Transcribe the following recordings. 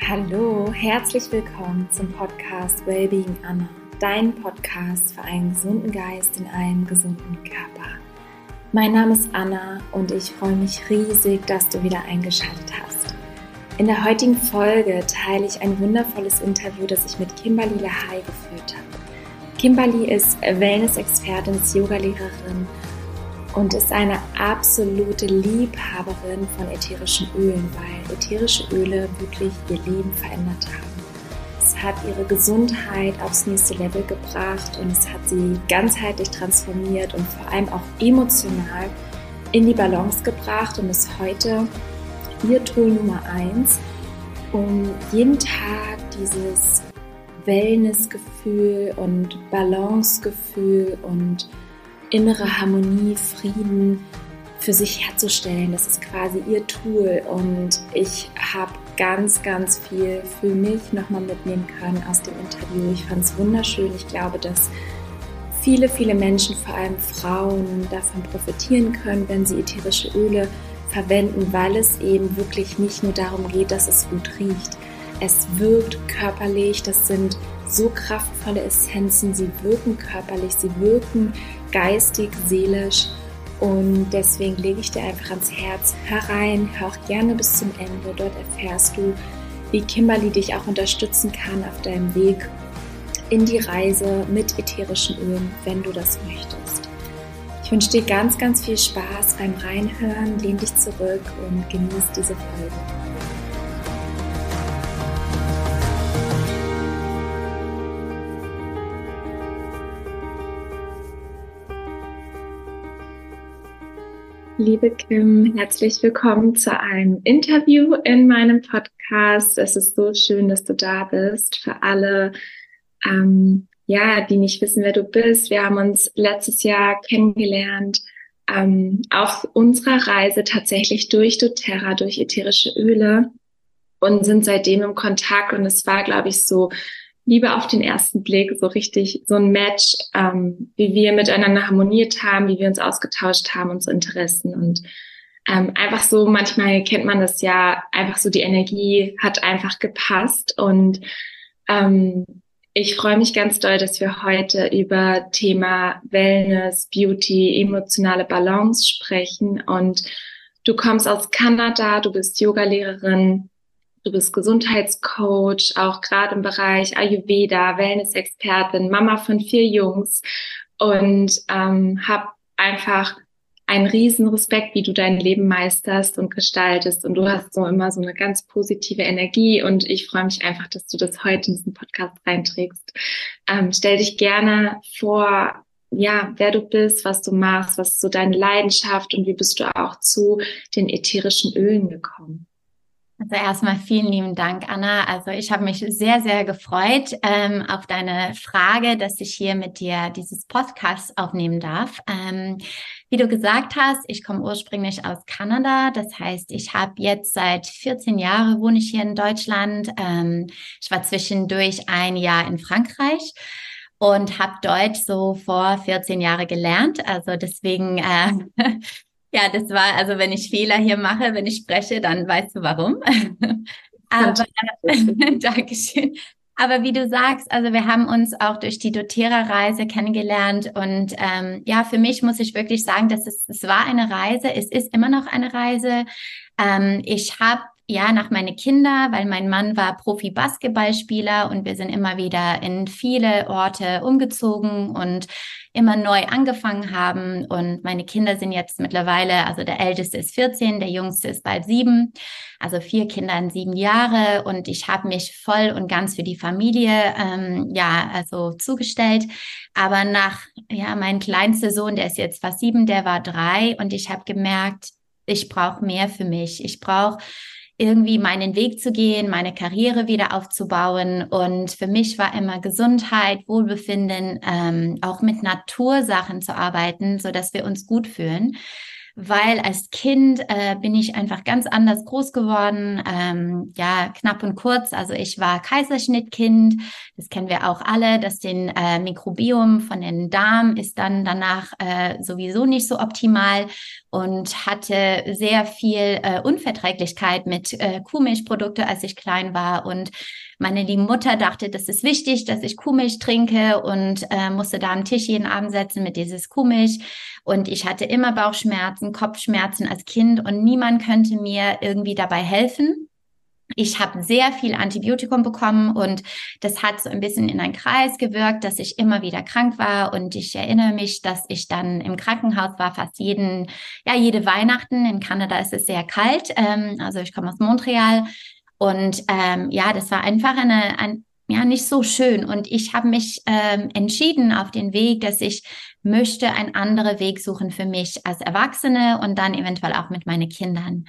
Hallo, herzlich willkommen zum Podcast Wellbeing Anna, dein Podcast für einen gesunden Geist in einem gesunden Körper. Mein Name ist Anna und ich freue mich riesig, dass du wieder eingeschaltet hast. In der heutigen Folge teile ich ein wundervolles Interview, das ich mit Kimberly Lahai geführt habe. Kimberly ist Wellness-Expertin, Yoga-Lehrerin und ist eine absolute Liebhaberin von ätherischen Ölen, weil ätherische Öle wirklich ihr Leben verändert haben. Es hat ihre Gesundheit aufs nächste Level gebracht und es hat sie ganzheitlich transformiert und vor allem auch emotional in die Balance gebracht und ist heute ihr Tool Nummer eins, um jeden Tag dieses Wellnessgefühl und Balancegefühl und innere Harmonie, Frieden für sich herzustellen. Das ist quasi ihr Tool und ich habe ganz, ganz viel für mich nochmal mitnehmen können aus dem Interview. Ich fand es wunderschön. Ich glaube, dass viele, viele Menschen, vor allem Frauen, davon profitieren können, wenn sie ätherische Öle verwenden, weil es eben wirklich nicht nur darum geht, dass es gut riecht. Es wirkt körperlich, das sind so kraftvolle Essenzen, sie wirken körperlich, sie wirken geistig, seelisch und deswegen lege ich dir einfach ans Herz herein, hör auch gerne bis zum Ende. Dort erfährst du, wie Kimberly dich auch unterstützen kann auf deinem Weg in die Reise mit ätherischen Ölen, wenn du das möchtest. Ich wünsche dir ganz, ganz viel Spaß beim Reinhören, lehn dich zurück und genieß diese Folge. Liebe Kim, herzlich willkommen zu einem Interview in meinem Podcast. Es ist so schön, dass du da bist. Für alle, ähm, ja, die nicht wissen, wer du bist. Wir haben uns letztes Jahr kennengelernt ähm, auf unserer Reise tatsächlich durch doTERRA, durch ätherische Öle und sind seitdem im Kontakt. Und es war, glaube ich, so Liebe auf den ersten Blick, so richtig so ein Match, ähm, wie wir miteinander harmoniert haben, wie wir uns ausgetauscht haben, unsere Interessen. Und ähm, einfach so, manchmal kennt man das ja, einfach so die Energie hat einfach gepasst. Und ähm, ich freue mich ganz doll, dass wir heute über Thema Wellness, Beauty, emotionale Balance sprechen. Und du kommst aus Kanada, du bist Yogalehrerin, Du bist Gesundheitscoach, auch gerade im Bereich Ayurveda, Wellness-Expertin, Mama von vier Jungs und ähm, habe einfach einen riesen Respekt, wie du dein Leben meisterst und gestaltest. Und du hast so immer so eine ganz positive Energie. Und ich freue mich einfach, dass du das heute in diesen Podcast reinträgst. Ähm, stell dich gerne vor, ja, wer du bist, was du machst, was ist so deine Leidenschaft und wie bist du auch zu den ätherischen Ölen gekommen? Also erstmal vielen lieben Dank, Anna. Also ich habe mich sehr, sehr gefreut ähm, auf deine Frage, dass ich hier mit dir dieses Podcast aufnehmen darf. Ähm, wie du gesagt hast, ich komme ursprünglich aus Kanada. Das heißt, ich habe jetzt seit 14 Jahren wohne ich hier in Deutschland. Ähm, ich war zwischendurch ein Jahr in Frankreich und habe Deutsch so vor 14 Jahren gelernt. Also deswegen äh, Ja, das war, also wenn ich Fehler hier mache, wenn ich spreche, dann weißt du warum. Aber, Dankeschön. Aber wie du sagst, also wir haben uns auch durch die doTERRA-Reise kennengelernt und ähm, ja, für mich muss ich wirklich sagen, dass es, es war eine Reise, es ist immer noch eine Reise. Ähm, ich habe ja, nach meine Kinder, weil mein Mann war Profi-Basketballspieler und wir sind immer wieder in viele Orte umgezogen und immer neu angefangen haben. Und meine Kinder sind jetzt mittlerweile, also der älteste ist 14, der jüngste ist bald sieben, also vier Kinder in sieben Jahre. Und ich habe mich voll und ganz für die Familie, ähm, ja, also zugestellt. Aber nach, ja, mein kleinster Sohn, der ist jetzt fast sieben, der war drei und ich habe gemerkt, ich brauche mehr für mich. Ich brauche irgendwie meinen Weg zu gehen, meine Karriere wieder aufzubauen. Und für mich war immer Gesundheit, Wohlbefinden, ähm, auch mit Natursachen zu arbeiten, so dass wir uns gut fühlen. Weil als Kind äh, bin ich einfach ganz anders groß geworden. Ähm, ja, knapp und kurz. Also ich war Kaiserschnittkind. Das kennen wir auch alle. dass den äh, Mikrobiom von den Darm ist dann danach äh, sowieso nicht so optimal und hatte sehr viel äh, Unverträglichkeit mit äh, Kuhmilchprodukte, als ich klein war und meine liebe Mutter dachte, das ist wichtig, dass ich Kuhmilch trinke und äh, musste da am Tisch jeden Abend setzen mit dieses Kuhmilch. Und ich hatte immer Bauchschmerzen, Kopfschmerzen als Kind und niemand könnte mir irgendwie dabei helfen. Ich habe sehr viel Antibiotikum bekommen und das hat so ein bisschen in einen Kreis gewirkt, dass ich immer wieder krank war und ich erinnere mich, dass ich dann im Krankenhaus war, fast jeden, ja, jede Weihnachten. In Kanada ist es sehr kalt, ähm, also ich komme aus Montreal und ähm, ja, das war einfach eine, ein, ja, nicht so schön. Und ich habe mich ähm, entschieden auf den Weg, dass ich möchte einen anderen Weg suchen für mich als Erwachsene und dann eventuell auch mit meinen Kindern.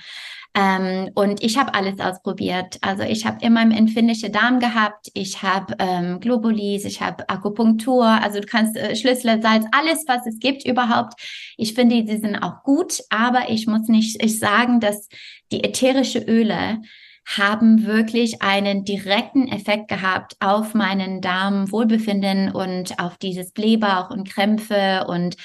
Ähm, und ich habe alles ausprobiert. Also ich habe immer empfindliche Darm gehabt, ich habe ähm, Globulis, ich habe Akupunktur, also du kannst äh, Schlüsselsalz, alles, was es gibt überhaupt. Ich finde, sie sind auch gut, aber ich muss nicht ich sagen, dass die ätherische Öle haben wirklich einen direkten Effekt gehabt auf meinen Darmwohlbefinden und auf dieses Blähbauch und Krämpfe und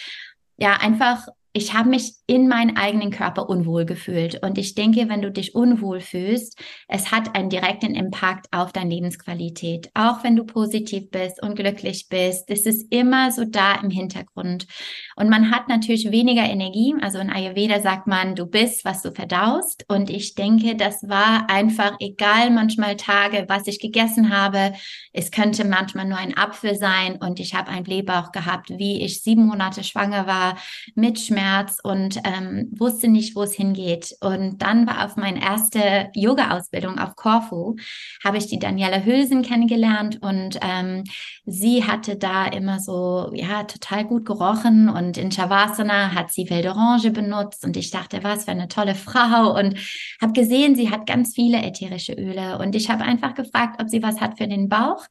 ja, einfach ich habe mich in meinen eigenen Körper unwohl gefühlt. Und ich denke, wenn du dich unwohl fühlst, es hat einen direkten Impact auf deine Lebensqualität. Auch wenn du positiv bist und glücklich bist, es ist immer so da im Hintergrund. Und man hat natürlich weniger Energie. Also in Ayurveda sagt man, du bist, was du verdaust. Und ich denke, das war einfach egal manchmal Tage, was ich gegessen habe. Es könnte manchmal nur ein Apfel sein und ich habe einen Blähbauch gehabt, wie ich sieben Monate schwanger war mit Schmerzen Schmerz und ähm, wusste nicht, wo es hingeht. Und dann war auf meine erste Yoga-Ausbildung auf Corfu, habe ich die Daniela Hülsen kennengelernt und ähm, sie hatte da immer so, ja, total gut gerochen und in Shavasana hat sie wilde Orange benutzt und ich dachte, was für eine tolle Frau und habe gesehen, sie hat ganz viele ätherische Öle und ich habe einfach gefragt, ob sie was hat für den Bauch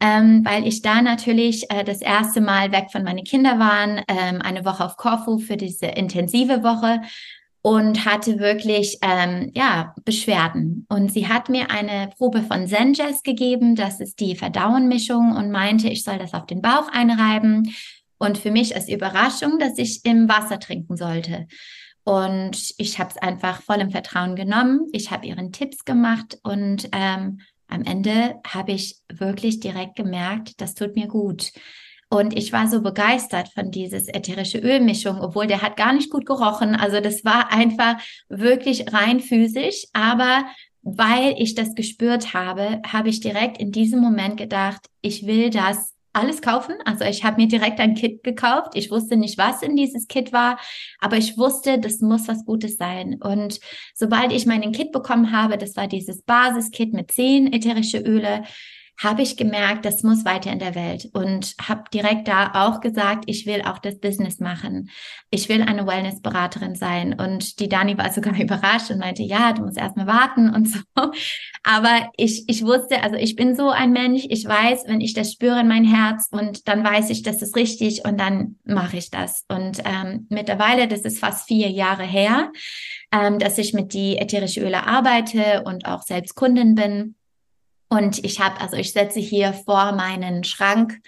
ähm, weil ich da natürlich äh, das erste Mal weg von meinen Kindern waren, ähm, eine Woche auf Korfu für diese intensive Woche und hatte wirklich ähm, ja Beschwerden. Und sie hat mir eine Probe von Zenjess gegeben, das ist die Verdauenmischung und meinte, ich soll das auf den Bauch einreiben. Und für mich als Überraschung, dass ich im Wasser trinken sollte. Und ich habe es einfach voll im Vertrauen genommen. Ich habe ihren Tipps gemacht und ähm, am Ende habe ich wirklich direkt gemerkt, das tut mir gut. Und ich war so begeistert von dieses ätherische Ölmischung, obwohl der hat gar nicht gut gerochen. Also das war einfach wirklich rein physisch. Aber weil ich das gespürt habe, habe ich direkt in diesem Moment gedacht, ich will das alles kaufen. Also ich habe mir direkt ein Kit gekauft. Ich wusste nicht, was in dieses Kit war, aber ich wusste, das muss was Gutes sein. Und sobald ich meinen Kit bekommen habe, das war dieses Basiskit mit zehn ätherische Öle, habe ich gemerkt, das muss weiter in der Welt und habe direkt da auch gesagt, ich will auch das Business machen. Ich will eine Wellness-Beraterin sein. Und die Dani war sogar überrascht und meinte, ja, du musst erstmal warten und so. Aber ich, ich wusste, also ich bin so ein Mensch, ich weiß, wenn ich das spüre in mein Herz und dann weiß ich, das ist richtig und dann mache ich das. Und ähm, mittlerweile, das ist fast vier Jahre her, ähm, dass ich mit die ätherische Öle arbeite und auch selbst Kundin bin. Und ich habe, also ich setze hier vor meinen Schrank.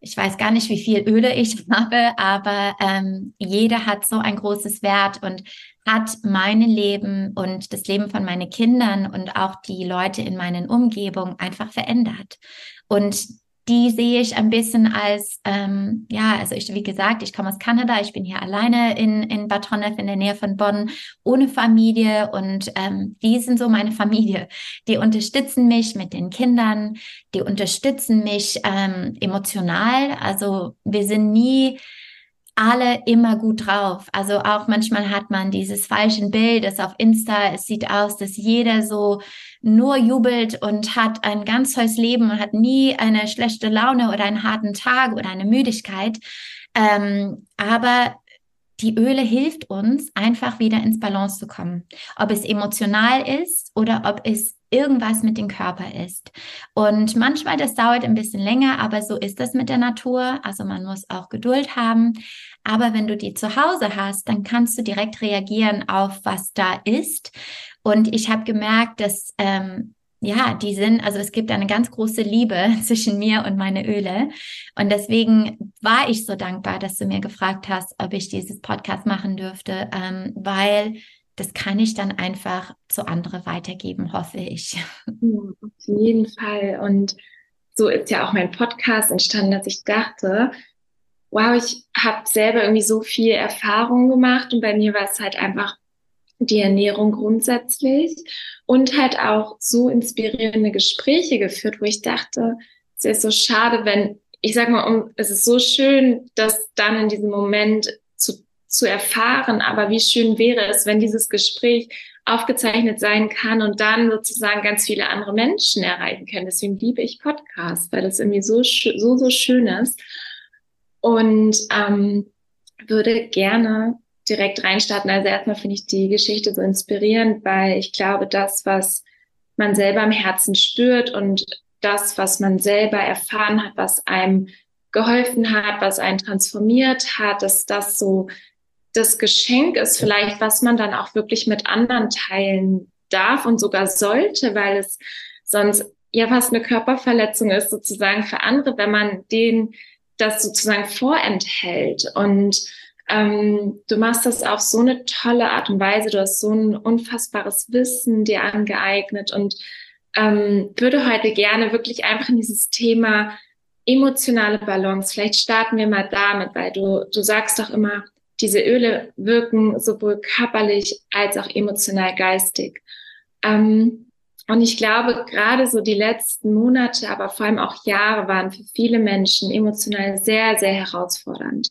Ich weiß gar nicht, wie viel Öle ich habe, aber ähm, jeder hat so ein großes Wert und hat mein Leben und das Leben von meinen Kindern und auch die Leute in meinen Umgebungen einfach verändert. Und die sehe ich ein bisschen als, ähm, ja, also ich, wie gesagt, ich komme aus Kanada, ich bin hier alleine in, in Bad in der Nähe von Bonn, ohne Familie und ähm, die sind so meine Familie. Die unterstützen mich mit den Kindern, die unterstützen mich ähm, emotional. Also wir sind nie alle immer gut drauf. Also auch manchmal hat man dieses falsche Bild, das auf Insta, es sieht aus, dass jeder so nur jubelt und hat ein ganz tolles Leben und hat nie eine schlechte Laune oder einen harten Tag oder eine Müdigkeit. Ähm, aber die Öle hilft uns, einfach wieder ins Balance zu kommen. Ob es emotional ist oder ob es irgendwas mit dem Körper ist. Und manchmal, das dauert ein bisschen länger, aber so ist das mit der Natur. Also man muss auch Geduld haben. Aber wenn du die zu Hause hast, dann kannst du direkt reagieren auf, was da ist. Und ich habe gemerkt, dass ähm, ja, die sind, also es gibt eine ganz große Liebe zwischen mir und meine Öle. Und deswegen war ich so dankbar, dass du mir gefragt hast, ob ich dieses Podcast machen dürfte, ähm, weil das kann ich dann einfach zu anderen weitergeben, hoffe ich. auf jeden Fall. Und so ist ja auch mein Podcast entstanden, dass ich dachte, wow, ich habe selber irgendwie so viel Erfahrung gemacht und bei mir war es halt einfach die Ernährung grundsätzlich und halt auch so inspirierende Gespräche geführt, wo ich dachte, es ist so schade, wenn, ich sag mal, um, es ist so schön, das dann in diesem Moment zu, zu erfahren, aber wie schön wäre es, wenn dieses Gespräch aufgezeichnet sein kann und dann sozusagen ganz viele andere Menschen erreichen können. Deswegen liebe ich Podcasts, weil das irgendwie so, so, so schön ist. Und ähm, würde gerne direkt reinstarten. Also erstmal finde ich die Geschichte so inspirierend, weil ich glaube, das, was man selber im Herzen spürt und das, was man selber erfahren hat, was einem geholfen hat, was einen transformiert hat, dass das so das Geschenk ist, vielleicht, was man dann auch wirklich mit anderen teilen darf und sogar sollte, weil es sonst ja fast eine Körperverletzung ist, sozusagen für andere, wenn man denen das sozusagen vorenthält. Und ähm, du machst das auf so eine tolle Art und Weise. Du hast so ein unfassbares Wissen dir angeeignet und ähm, würde heute gerne wirklich einfach in dieses Thema emotionale Balance. Vielleicht starten wir mal damit, weil du, du sagst doch immer, diese Öle wirken sowohl körperlich als auch emotional geistig. Ähm, und ich glaube, gerade so die letzten Monate, aber vor allem auch Jahre waren für viele Menschen emotional sehr, sehr herausfordernd.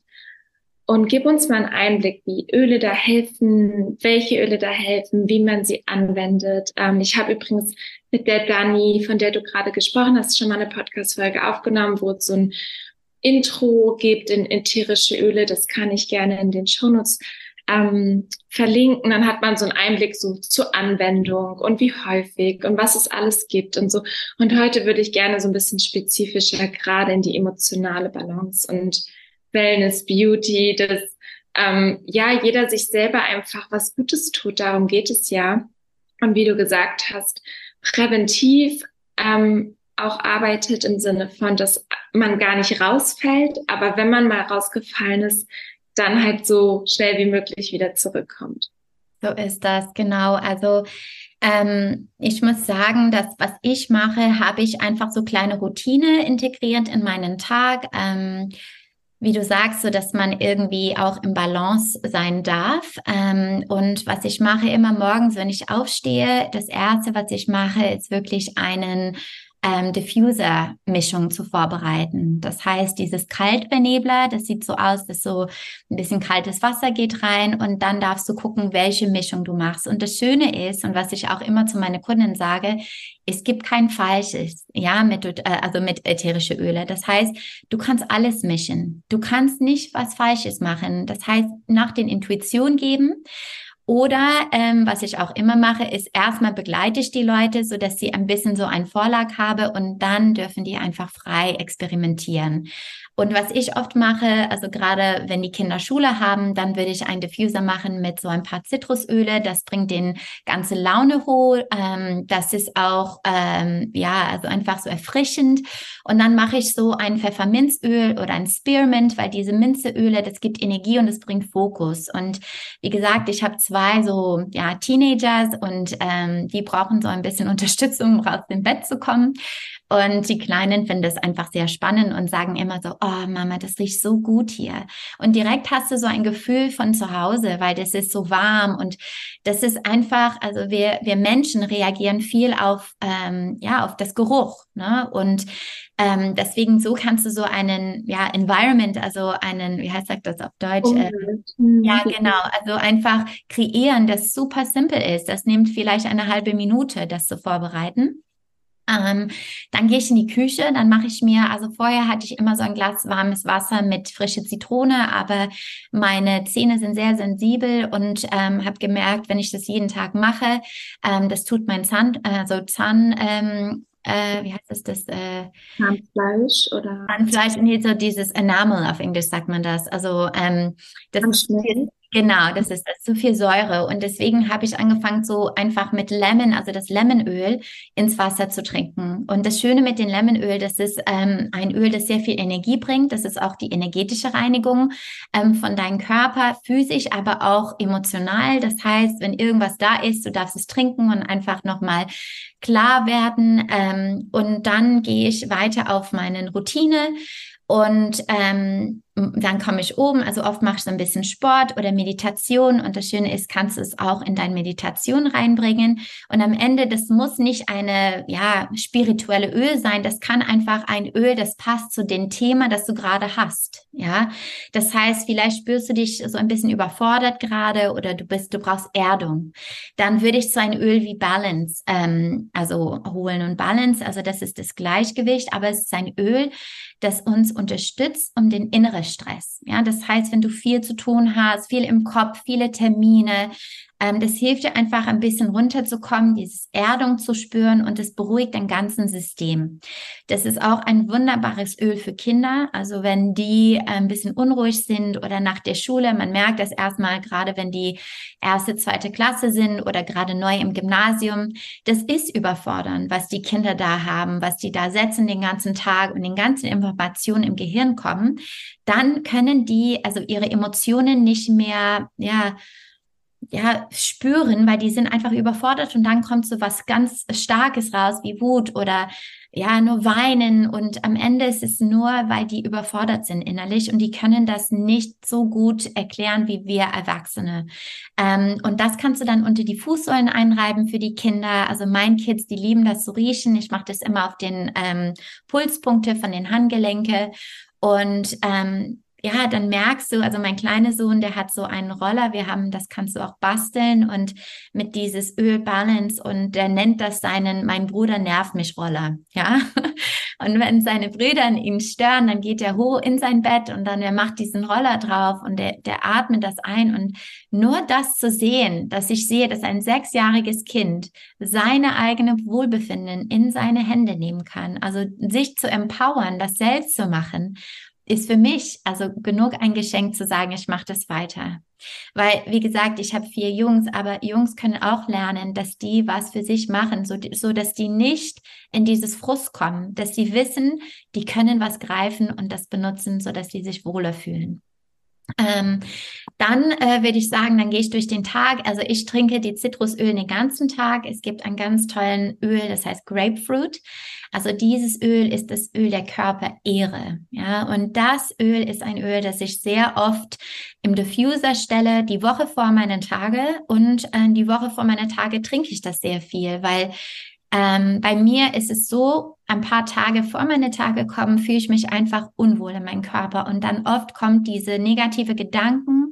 Und gib uns mal einen Einblick, wie Öle da helfen, welche Öle da helfen, wie man sie anwendet. Ähm, ich habe übrigens mit der Dani, von der du gerade gesprochen hast, schon mal eine Podcast-Folge aufgenommen, wo es so ein Intro gibt in ätherische Öle. Das kann ich gerne in den Shownotes ähm, verlinken. Dann hat man so einen Einblick so zur Anwendung und wie häufig und was es alles gibt und so. Und heute würde ich gerne so ein bisschen spezifischer gerade in die emotionale Balance und Wellness, Beauty, dass ähm, ja jeder sich selber einfach was Gutes tut. Darum geht es ja. Und wie du gesagt hast, präventiv ähm, auch arbeitet im Sinne von, dass man gar nicht rausfällt, aber wenn man mal rausgefallen ist, dann halt so schnell wie möglich wieder zurückkommt. So ist das, genau. Also ähm, ich muss sagen, dass was ich mache, habe ich einfach so kleine Routine integriert in meinen Tag. Ähm, wie du sagst, so dass man irgendwie auch im Balance sein darf. Ähm, und was ich mache immer morgens, wenn ich aufstehe, das erste, was ich mache, ist wirklich einen ähm, Diffuser-Mischung zu vorbereiten. Das heißt, dieses Kaltbenebler, das sieht so aus, dass so ein bisschen kaltes Wasser geht rein und dann darfst du gucken, welche Mischung du machst. Und das Schöne ist, und was ich auch immer zu meinen Kunden sage, es gibt kein falsches, ja, mit, äh, also mit ätherische Öle. Das heißt, du kannst alles mischen. Du kannst nicht was Falsches machen. Das heißt, nach den Intuition geben oder ähm, was ich auch immer mache, ist erstmal begleite ich die Leute, so dass sie ein bisschen so einen Vorlag habe und dann dürfen die einfach frei experimentieren. Und was ich oft mache, also gerade wenn die Kinder Schule haben, dann würde ich einen Diffuser machen mit so ein paar Zitrusöle. Das bringt den ganze Laune hoch. Ähm, das ist auch, ähm, ja, also einfach so erfrischend. Und dann mache ich so ein Pfefferminzöl oder ein Spearmint, weil diese Minzeöle, das gibt Energie und es bringt Fokus. Und wie gesagt, ich habe zwei so, ja, Teenagers und ähm, die brauchen so ein bisschen Unterstützung, um aus dem Bett zu kommen. Und die Kleinen finden das einfach sehr spannend und sagen immer so, oh Mama, das riecht so gut hier. Und direkt hast du so ein Gefühl von zu Hause, weil das ist so warm und das ist einfach, also wir, wir Menschen reagieren viel auf, ähm, ja, auf das Geruch. Ne? Und ähm, deswegen so kannst du so einen, ja, Environment, also einen, wie heißt das auf Deutsch? Äh, ja, genau. Also einfach kreieren, das super simpel ist. Das nimmt vielleicht eine halbe Minute, das zu vorbereiten. Ähm, dann gehe ich in die Küche, dann mache ich mir, also vorher hatte ich immer so ein Glas warmes Wasser mit frische Zitrone, aber meine Zähne sind sehr sensibel und ähm, habe gemerkt, wenn ich das jeden Tag mache, ähm, das tut mein Zahn, also Zahn, ähm, äh, wie heißt das, das äh, Zahnfleisch oder Zahnfleisch, nee, so dieses Enamel auf Englisch sagt man das. Also ähm, das ist Genau, das ist, das ist zu viel Säure. Und deswegen habe ich angefangen, so einfach mit Lemon, also das Lemonöl, ins Wasser zu trinken. Und das Schöne mit dem Lemonöl, das ist ähm, ein Öl, das sehr viel Energie bringt. Das ist auch die energetische Reinigung ähm, von deinem Körper, physisch, aber auch emotional. Das heißt, wenn irgendwas da ist, du darfst es trinken und einfach nochmal klar werden. Ähm, und dann gehe ich weiter auf meine Routine. Und ähm, dann komme ich oben, also oft mache ich so ein bisschen Sport oder Meditation. Und das Schöne ist, kannst du es auch in deine Meditation reinbringen. Und am Ende, das muss nicht eine, ja, spirituelle Öl sein, das kann einfach ein Öl, das passt zu dem Thema, das du gerade hast, ja. Das heißt, vielleicht spürst du dich so ein bisschen überfordert gerade oder du bist, du brauchst Erdung. Dann würde ich so ein Öl wie Balance, ähm, also holen. Und Balance, also das ist das Gleichgewicht, aber es ist ein Öl, das uns unterstützt, um den inneren Stress. Ja, das heißt, wenn du viel zu tun hast, viel im Kopf, viele Termine, ähm, das hilft dir einfach ein bisschen runterzukommen, dieses Erdung zu spüren und das beruhigt dein ganzen System. Das ist auch ein wunderbares Öl für Kinder. Also wenn die äh, ein bisschen unruhig sind oder nach der Schule, man merkt das erstmal gerade, wenn die erste, zweite Klasse sind oder gerade neu im Gymnasium. Das ist überfordernd, was die Kinder da haben, was die da setzen den ganzen Tag und den ganzen Informationen im Gehirn kommen. Dann können die also ihre Emotionen nicht mehr, ja, ja, spüren, weil die sind einfach überfordert und dann kommt so was ganz Starkes raus wie Wut oder ja, nur weinen und am Ende ist es nur, weil die überfordert sind innerlich und die können das nicht so gut erklären wie wir Erwachsene. Ähm, und das kannst du dann unter die Fußsäulen einreiben für die Kinder. Also mein Kids, die lieben das zu riechen. Ich mache das immer auf den ähm, Pulspunkte von den Handgelenke und ähm, ja, dann merkst du, also mein kleiner Sohn, der hat so einen Roller, wir haben, das kannst du auch basteln und mit dieses Öl Balance und der nennt das seinen, mein Bruder nervt mich Roller, ja. Und wenn seine Brüder ihn stören, dann geht er hoch in sein Bett und dann er macht diesen Roller drauf und der, der atmet das ein und nur das zu sehen, dass ich sehe, dass ein sechsjähriges Kind seine eigene Wohlbefinden in seine Hände nehmen kann, also sich zu empowern, das selbst zu machen ist für mich also genug ein Geschenk zu sagen, ich mache das weiter. Weil, wie gesagt, ich habe vier Jungs, aber Jungs können auch lernen, dass die was für sich machen, so, so dass die nicht in dieses Frust kommen, dass sie wissen, die können was greifen und das benutzen, so dass sie sich wohler fühlen. Ähm, dann äh, würde ich sagen, dann gehe ich durch den Tag. Also ich trinke die Zitrusöl den ganzen Tag. Es gibt einen ganz tollen Öl, das heißt Grapefruit. Also dieses Öl ist das Öl der Körperehre. Ja, und das Öl ist ein Öl, das ich sehr oft im Diffuser stelle, die Woche vor meinen Tage. Und äh, die Woche vor meinen Tage trinke ich das sehr viel, weil ähm, bei mir ist es so, ein paar Tage vor meine Tage kommen, fühle ich mich einfach unwohl in meinem Körper. Und dann oft kommt diese negative Gedanken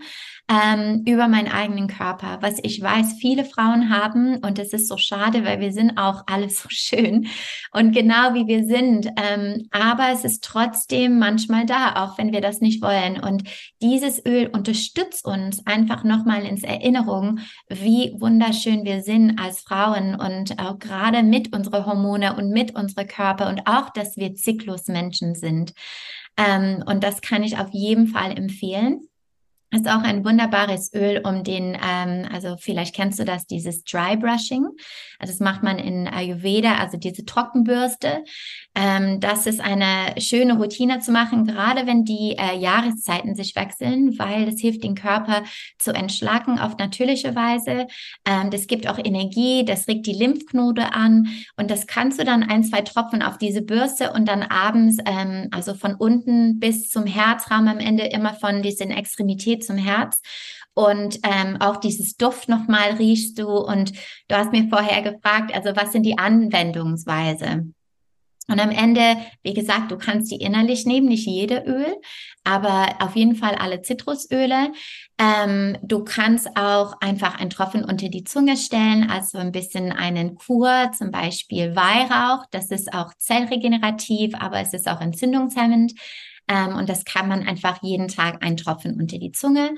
ähm, über meinen eigenen Körper, was ich weiß, viele Frauen haben. Und es ist so schade, weil wir sind auch alle so schön und genau wie wir sind. Ähm, aber es ist trotzdem manchmal da, auch wenn wir das nicht wollen. Und dieses Öl unterstützt uns einfach nochmal ins Erinnerung, wie wunderschön wir sind als Frauen und auch gerade mit unseren Hormone und mit unserem Körper und auch, dass wir Zyklusmenschen sind. Ähm, und das kann ich auf jeden Fall empfehlen ist auch ein wunderbares Öl, um den, ähm, also vielleicht kennst du das, dieses Dry Brushing. Also das macht man in Ayurveda, also diese Trockenbürste. Ähm, das ist eine schöne Routine zu machen, gerade wenn die äh, Jahreszeiten sich wechseln, weil das hilft den Körper zu entschlacken auf natürliche Weise. Ähm, das gibt auch Energie, das regt die Lymphknote an und das kannst du dann ein, zwei Tropfen auf diese Bürste und dann abends, ähm, also von unten bis zum Herzraum am Ende immer von diesen Extremitäten zum Herz. Und ähm, auch dieses Duft nochmal riechst du. Und du hast mir vorher gefragt, also was sind die Anwendungsweise? Und am Ende, wie gesagt, du kannst die innerlich nehmen, nicht jede Öl, aber auf jeden Fall alle Zitrusöle. Ähm, du kannst auch einfach ein Tropfen unter die Zunge stellen, also ein bisschen einen Kur, zum Beispiel Weihrauch. Das ist auch zellregenerativ, aber es ist auch entzündungshemmend. Ähm, und das kann man einfach jeden Tag ein Tropfen unter die Zunge.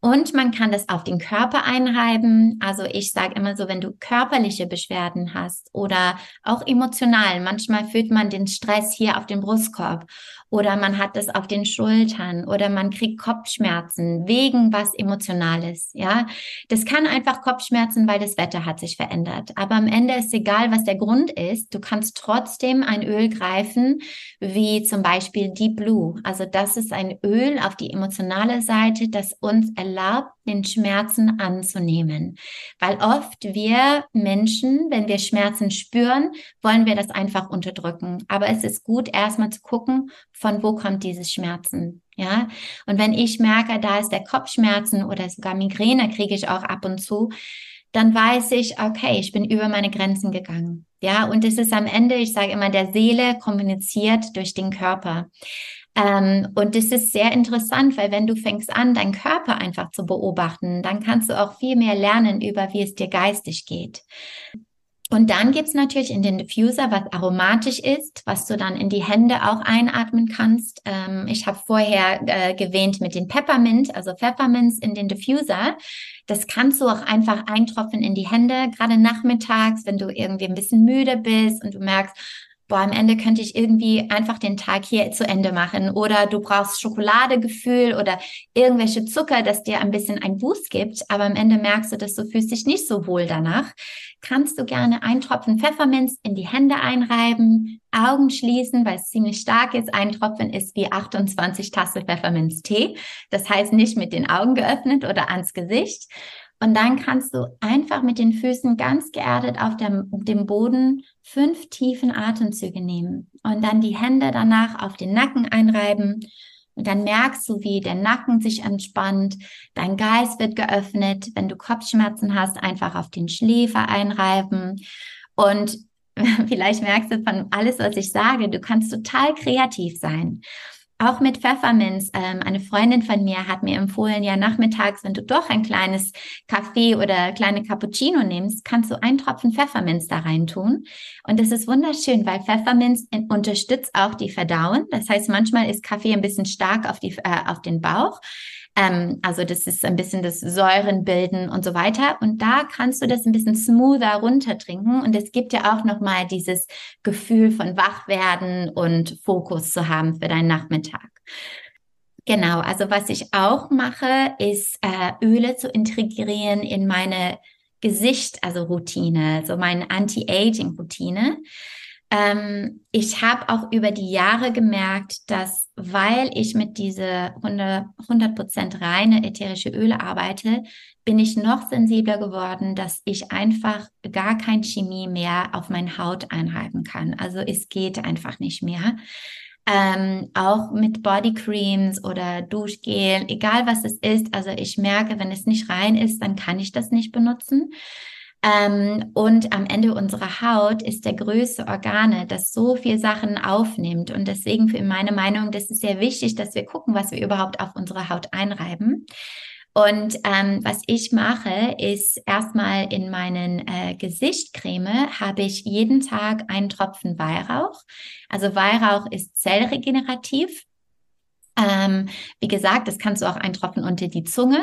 Und man kann das auf den Körper einreiben. Also ich sage immer so, wenn du körperliche Beschwerden hast oder auch emotional, manchmal fühlt man den Stress hier auf dem Brustkorb oder man hat es auf den Schultern oder man kriegt Kopfschmerzen wegen was Emotionales. Ja, das kann einfach Kopfschmerzen, weil das Wetter hat sich verändert. Aber am Ende ist egal, was der Grund ist. Du kannst trotzdem ein Öl greifen, wie zum Beispiel Deep Blue. Also das ist ein Öl auf die emotionale Seite, das uns erlaubt, den Schmerzen anzunehmen. Weil oft wir Menschen, wenn wir Schmerzen spüren, wollen wir das einfach unterdrücken. Aber es ist gut, erstmal zu gucken, von wo kommt dieses Schmerzen. Ja, und wenn ich merke, da ist der Kopfschmerzen oder sogar Migräne kriege ich auch ab und zu, dann weiß ich, okay, ich bin über meine Grenzen gegangen. Ja, und es ist am Ende, ich sage immer, der Seele kommuniziert durch den Körper. Ähm, und das ist sehr interessant, weil wenn du fängst an, deinen Körper einfach zu beobachten, dann kannst du auch viel mehr lernen über, wie es dir geistig geht. Und dann gibt's natürlich in den Diffuser, was aromatisch ist, was du dann in die Hände auch einatmen kannst. Ähm, ich habe vorher äh, gewähnt mit den Peppermint, also Pfefferminz in den Diffuser. Das kannst du auch einfach eintropfen in die Hände, gerade nachmittags, wenn du irgendwie ein bisschen müde bist und du merkst, boah, am Ende könnte ich irgendwie einfach den Tag hier zu Ende machen. Oder du brauchst Schokoladegefühl oder irgendwelche Zucker, das dir ein bisschen ein Boost gibt. Aber am Ende merkst du, dass du fühlst dich nicht so wohl danach. Kannst du gerne einen Tropfen Pfefferminz in die Hände einreiben, Augen schließen, weil es ziemlich stark ist. Ein Tropfen ist wie 28 Tasse Pfefferminztee. Das heißt nicht mit den Augen geöffnet oder ans Gesicht. Und dann kannst du einfach mit den Füßen ganz geerdet auf dem, dem Boden fünf tiefen Atemzüge nehmen und dann die Hände danach auf den Nacken einreiben. Und dann merkst du, wie der Nacken sich entspannt, dein Geist wird geöffnet. Wenn du Kopfschmerzen hast, einfach auf den Schläfer einreiben. Und vielleicht merkst du von alles, was ich sage, du kannst total kreativ sein. Auch mit Pfefferminz. Ähm, eine Freundin von mir hat mir empfohlen, ja, nachmittags, wenn du doch ein kleines Kaffee oder kleine Cappuccino nimmst, kannst du einen Tropfen Pfefferminz da rein tun. Und das ist wunderschön, weil Pfefferminz unterstützt auch die Verdauung. Das heißt, manchmal ist Kaffee ein bisschen stark auf, die, äh, auf den Bauch. Ähm, also das ist ein bisschen das Säurenbilden und so weiter. Und da kannst du das ein bisschen smoother runtertrinken. Und es gibt ja auch nochmal dieses Gefühl von Wachwerden und Fokus zu haben für deinen Nachmittag. Genau, also was ich auch mache, ist äh, Öle zu integrieren in meine Gesicht, also Routine, so meine Anti-Aging-Routine. Ähm, ich habe auch über die Jahre gemerkt, dass weil ich mit diese 100 Prozent reine ätherische Öle arbeite, bin ich noch sensibler geworden, dass ich einfach gar kein Chemie mehr auf meine Haut einhalten kann. Also es geht einfach nicht mehr. Ähm, auch mit Bodycreams oder Duschgel, egal was es ist. Also ich merke, wenn es nicht rein ist, dann kann ich das nicht benutzen. Ähm, und am Ende unserer Haut ist der größte Organe, das so viel Sachen aufnimmt. Und deswegen für meine Meinung, das ist sehr wichtig, dass wir gucken, was wir überhaupt auf unsere Haut einreiben. Und ähm, was ich mache, ist erstmal in meinen äh, Gesichtcreme habe ich jeden Tag einen Tropfen Weihrauch. Also Weihrauch ist zellregenerativ. Ähm, wie gesagt, das kannst du auch einen Tropfen unter die Zunge.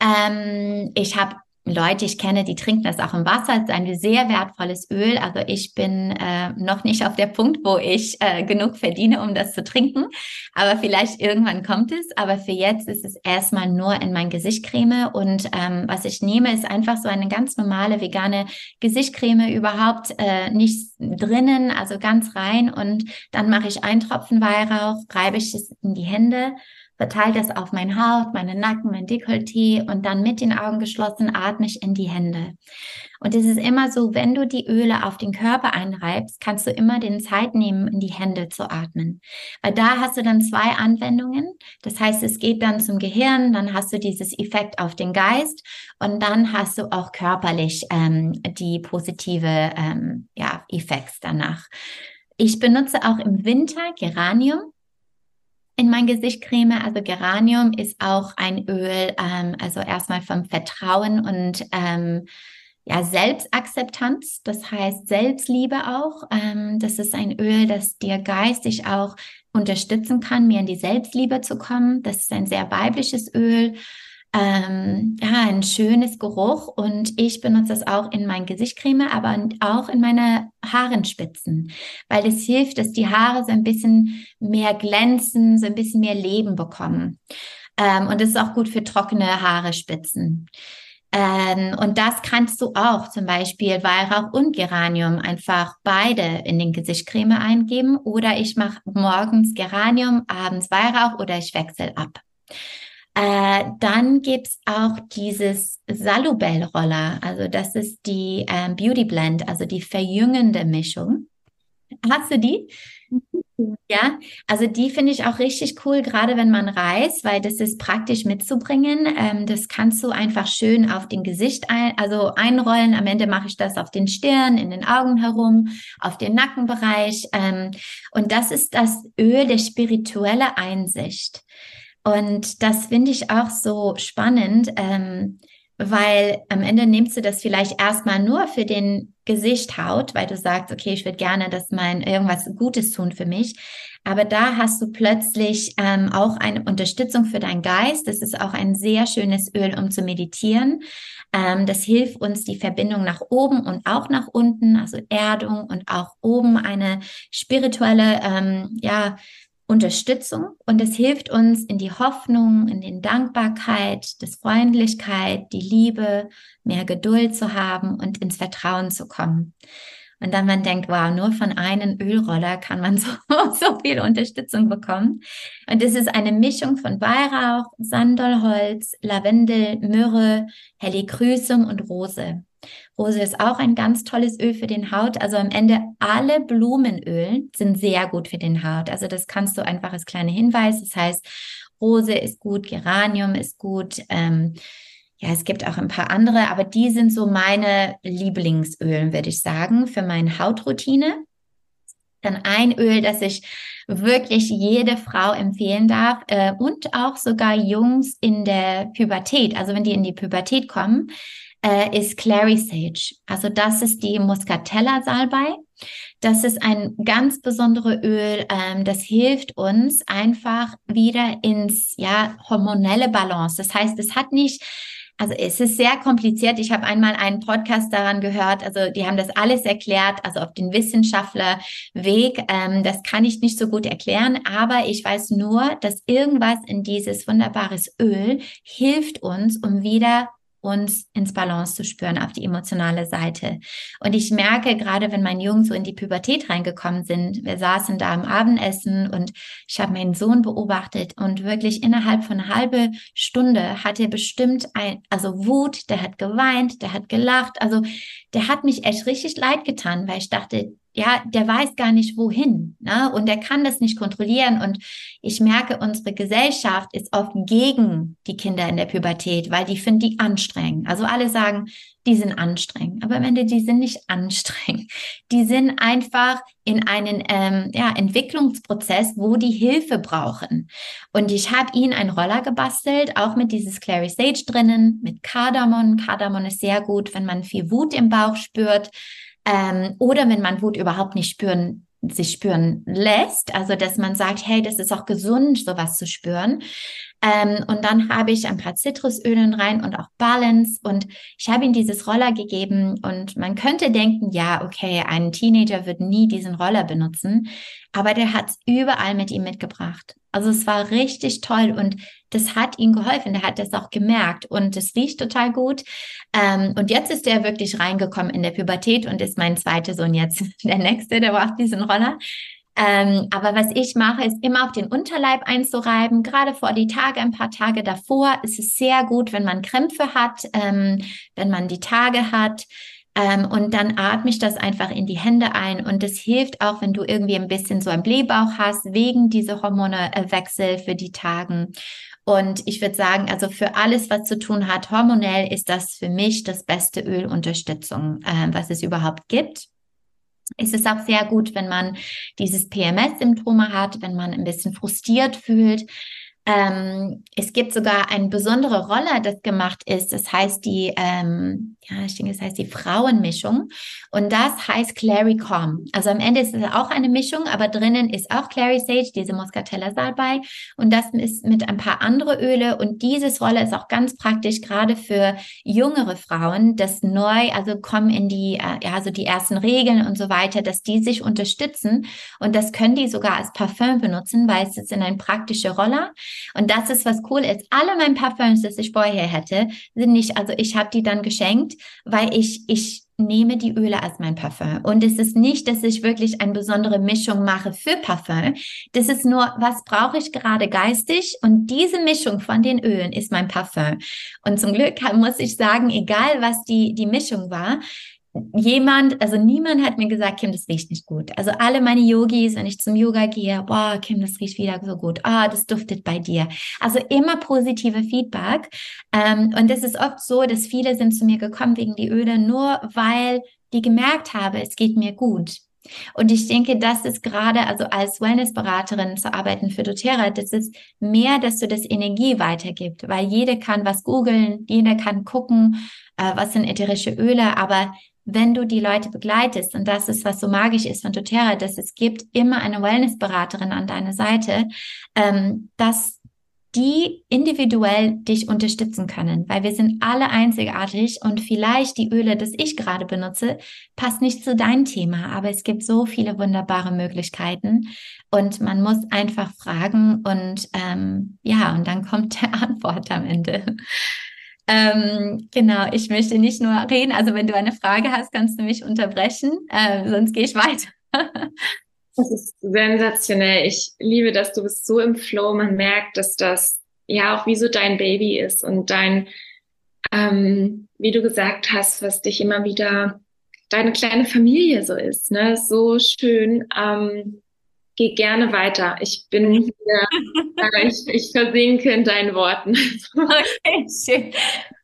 Ähm, ich habe Leute, ich kenne, die trinken das auch im Wasser. Es ist ein sehr wertvolles Öl. Also ich bin äh, noch nicht auf der Punkt, wo ich äh, genug verdiene, um das zu trinken. Aber vielleicht irgendwann kommt es. Aber für jetzt ist es erstmal nur in mein Gesichtcreme. Und ähm, was ich nehme, ist einfach so eine ganz normale vegane Gesichtcreme, überhaupt äh, nicht drinnen, also ganz rein. Und dann mache ich einen Tropfen Weihrauch, reibe ich es in die Hände verteile das auf mein Haut, meinen Nacken, mein Dekolleté und dann mit den Augen geschlossen atme ich in die Hände. Und es ist immer so, wenn du die Öle auf den Körper einreibst, kannst du immer den Zeit nehmen, in die Hände zu atmen. Weil da hast du dann zwei Anwendungen. Das heißt, es geht dann zum Gehirn, dann hast du dieses Effekt auf den Geist und dann hast du auch körperlich ähm, die positive ähm, ja, Effekts danach. Ich benutze auch im Winter Geranium in mein Gesicht creme. Also Geranium ist auch ein Öl, ähm, also erstmal vom Vertrauen und ähm, ja, Selbstakzeptanz, das heißt Selbstliebe auch. Ähm, das ist ein Öl, das dir geistig auch unterstützen kann, mehr in die Selbstliebe zu kommen. Das ist ein sehr weibliches Öl ähm, ja, ein schönes Geruch und ich benutze das auch in mein Gesichtcreme, aber auch in meine Haarenspitzen, weil es hilft, dass die Haare so ein bisschen mehr glänzen, so ein bisschen mehr Leben bekommen. Ähm, und es ist auch gut für trockene Haare, Spitzen. Ähm, und das kannst du auch zum Beispiel Weihrauch und Geranium einfach beide in den Gesichtcreme eingeben oder ich mache morgens Geranium, abends Weihrauch oder ich wechsle ab. Äh, dann gibt's auch dieses Salubel-Roller, also das ist die ähm, Beauty Blend, also die verjüngende Mischung. Hast du die? Ja, also die finde ich auch richtig cool, gerade wenn man reist, weil das ist praktisch mitzubringen. Ähm, das kannst du einfach schön auf den Gesicht ein, also einrollen. Am Ende mache ich das auf den Stirn, in den Augen herum, auf den Nackenbereich. Ähm, und das ist das Öl der spirituelle Einsicht. Und das finde ich auch so spannend, ähm, weil am Ende nimmst du das vielleicht erstmal nur für den Gesichthaut, weil du sagst, okay, ich würde gerne, dass mein irgendwas Gutes tun für mich. Aber da hast du plötzlich ähm, auch eine Unterstützung für deinen Geist. Das ist auch ein sehr schönes Öl, um zu meditieren. Ähm, das hilft uns, die Verbindung nach oben und auch nach unten, also Erdung und auch oben eine spirituelle, ähm, ja, Unterstützung und es hilft uns in die Hoffnung, in den Dankbarkeit, das Freundlichkeit, die Liebe, mehr Geduld zu haben und ins Vertrauen zu kommen. Und dann man denkt, wow, nur von einem Ölroller kann man so, so viel Unterstützung bekommen. Und es ist eine Mischung von Weihrauch, Sandalholz, Lavendel, Myrrhe, Helichrysum und Rose. Rose ist auch ein ganz tolles Öl für den Haut. Also am Ende alle Blumenöl sind sehr gut für den Haut. Also das kannst du einfach als kleiner Hinweis. Das heißt, Rose ist gut, Geranium ist gut. Ähm, ja, es gibt auch ein paar andere, aber die sind so meine Lieblingsölen, würde ich sagen, für meine Hautroutine. Dann ein Öl, das ich wirklich jede Frau empfehlen darf äh, und auch sogar Jungs in der Pubertät. Also wenn die in die Pubertät kommen, äh, ist Clary Sage. Also das ist die Muscatella Salbei. Das ist ein ganz besonderes Öl, ähm, das hilft uns einfach wieder ins ja hormonelle Balance. Das heißt, es hat nicht also es ist sehr kompliziert. Ich habe einmal einen Podcast daran gehört. Also die haben das alles erklärt, also auf den Wissenschaftlerweg. Ähm, das kann ich nicht so gut erklären, aber ich weiß nur, dass irgendwas in dieses wunderbares Öl hilft uns, um wieder uns ins Balance zu spüren auf die emotionale Seite. Und ich merke gerade, wenn meine Jungs so in die Pubertät reingekommen sind, wir saßen da am Abendessen und ich habe meinen Sohn beobachtet und wirklich innerhalb von einer halben Stunde hat er bestimmt ein, also Wut, der hat geweint, der hat gelacht, also der hat mich echt richtig leid getan, weil ich dachte, ja, der weiß gar nicht wohin, ne? Und der kann das nicht kontrollieren. Und ich merke, unsere Gesellschaft ist oft gegen die Kinder in der Pubertät, weil die finden die anstrengend. Also alle sagen, die sind anstrengend. Aber am Ende, die sind nicht anstrengend. Die sind einfach in einen ähm, ja, Entwicklungsprozess, wo die Hilfe brauchen. Und ich habe ihnen einen Roller gebastelt, auch mit dieses Clary Sage drinnen, mit Kardamom. Kardamom ist sehr gut, wenn man viel Wut im Bauch spürt ähm, oder wenn man Wut überhaupt nicht spüren, sich spüren lässt, also dass man sagt, hey, das ist auch gesund, sowas zu spüren. Ähm, und dann habe ich ein paar Zitrusölen rein und auch Balance und ich habe ihm dieses Roller gegeben und man könnte denken, ja, okay, ein Teenager wird nie diesen Roller benutzen, aber der hat es überall mit ihm mitgebracht. Also es war richtig toll und das hat ihm geholfen. Der hat das auch gemerkt und es riecht total gut. Ähm, und jetzt ist er wirklich reingekommen in der Pubertät und ist mein zweiter Sohn jetzt der nächste, der braucht diesen Roller. Ähm, aber was ich mache, ist immer auf den Unterleib einzureiben. Gerade vor die Tage, ein paar Tage davor ist es sehr gut, wenn man Krämpfe hat, ähm, wenn man die Tage hat. Ähm, und dann atme ich das einfach in die Hände ein. Und es hilft auch, wenn du irgendwie ein bisschen so einen Blähbauch hast, wegen dieser Hormonewechsel für die Tagen. Und ich würde sagen, also für alles, was zu tun hat, hormonell ist das für mich das beste Ölunterstützung, äh, was es überhaupt gibt. ist es auch sehr gut, wenn man dieses PMS-Symptome hat, wenn man ein bisschen frustriert fühlt, ähm, es gibt sogar eine besondere Rolle, das gemacht ist. Das heißt die, ähm, ja, ich denke, das heißt die Frauenmischung. Und das heißt Clary Calm. Also am Ende ist es auch eine Mischung, aber drinnen ist auch Clary Sage, diese Muscatella Salbei. Und das ist mit ein paar andere Öle. Und dieses Rolle ist auch ganz praktisch, gerade für jüngere Frauen, das neu, also kommen in die, äh, ja, so die ersten Regeln und so weiter, dass die sich unterstützen. Und das können die sogar als Parfum benutzen, weil es ist in ein praktischer Roller. Und das ist was cool ist. Alle meine Parfums, das ich vorher hätte, sind nicht, also ich habe die dann geschenkt, weil ich, ich nehme die Öle als mein Parfum. Und es ist nicht, dass ich wirklich eine besondere Mischung mache für Parfum. Das ist nur, was brauche ich gerade geistig? Und diese Mischung von den Ölen ist mein Parfum. Und zum Glück muss ich sagen, egal was die, die Mischung war, jemand, also niemand hat mir gesagt, Kim, das riecht nicht gut. Also alle meine Yogis, wenn ich zum Yoga gehe, boah, Kim, das riecht wieder so gut. Ah, das duftet bei dir. Also immer positive Feedback. Ähm, und es ist oft so, dass viele sind zu mir gekommen wegen die Öle, nur weil die gemerkt haben, es geht mir gut. Und ich denke, das ist gerade, also als Wellnessberaterin zu arbeiten für doTERRA, das ist mehr, dass du das Energie weitergibt, weil jeder kann was googeln, jeder kann gucken, äh, was sind ätherische Öle, aber wenn du die Leute begleitest, und das ist, was so magisch ist von doTERRA, dass es gibt immer eine Wellnessberaterin an deiner Seite, ähm, dass die individuell dich unterstützen können, weil wir sind alle einzigartig und vielleicht die Öle, das ich gerade benutze, passt nicht zu deinem Thema, aber es gibt so viele wunderbare Möglichkeiten und man muss einfach fragen und ähm, ja, und dann kommt der Antwort am Ende. Ähm, genau, ich möchte nicht nur reden. Also wenn du eine Frage hast, kannst du mich unterbrechen, äh, sonst gehe ich weiter. das ist sensationell. Ich liebe dass Du bist so im Flow. Man merkt, dass das ja auch wie so dein Baby ist und dein, ähm, wie du gesagt hast, was dich immer wieder deine kleine Familie so ist. Ne? So schön. Ähm, geh gerne weiter. Ich bin hier, äh, ich, ich versinke in deinen Worten. okay, schön.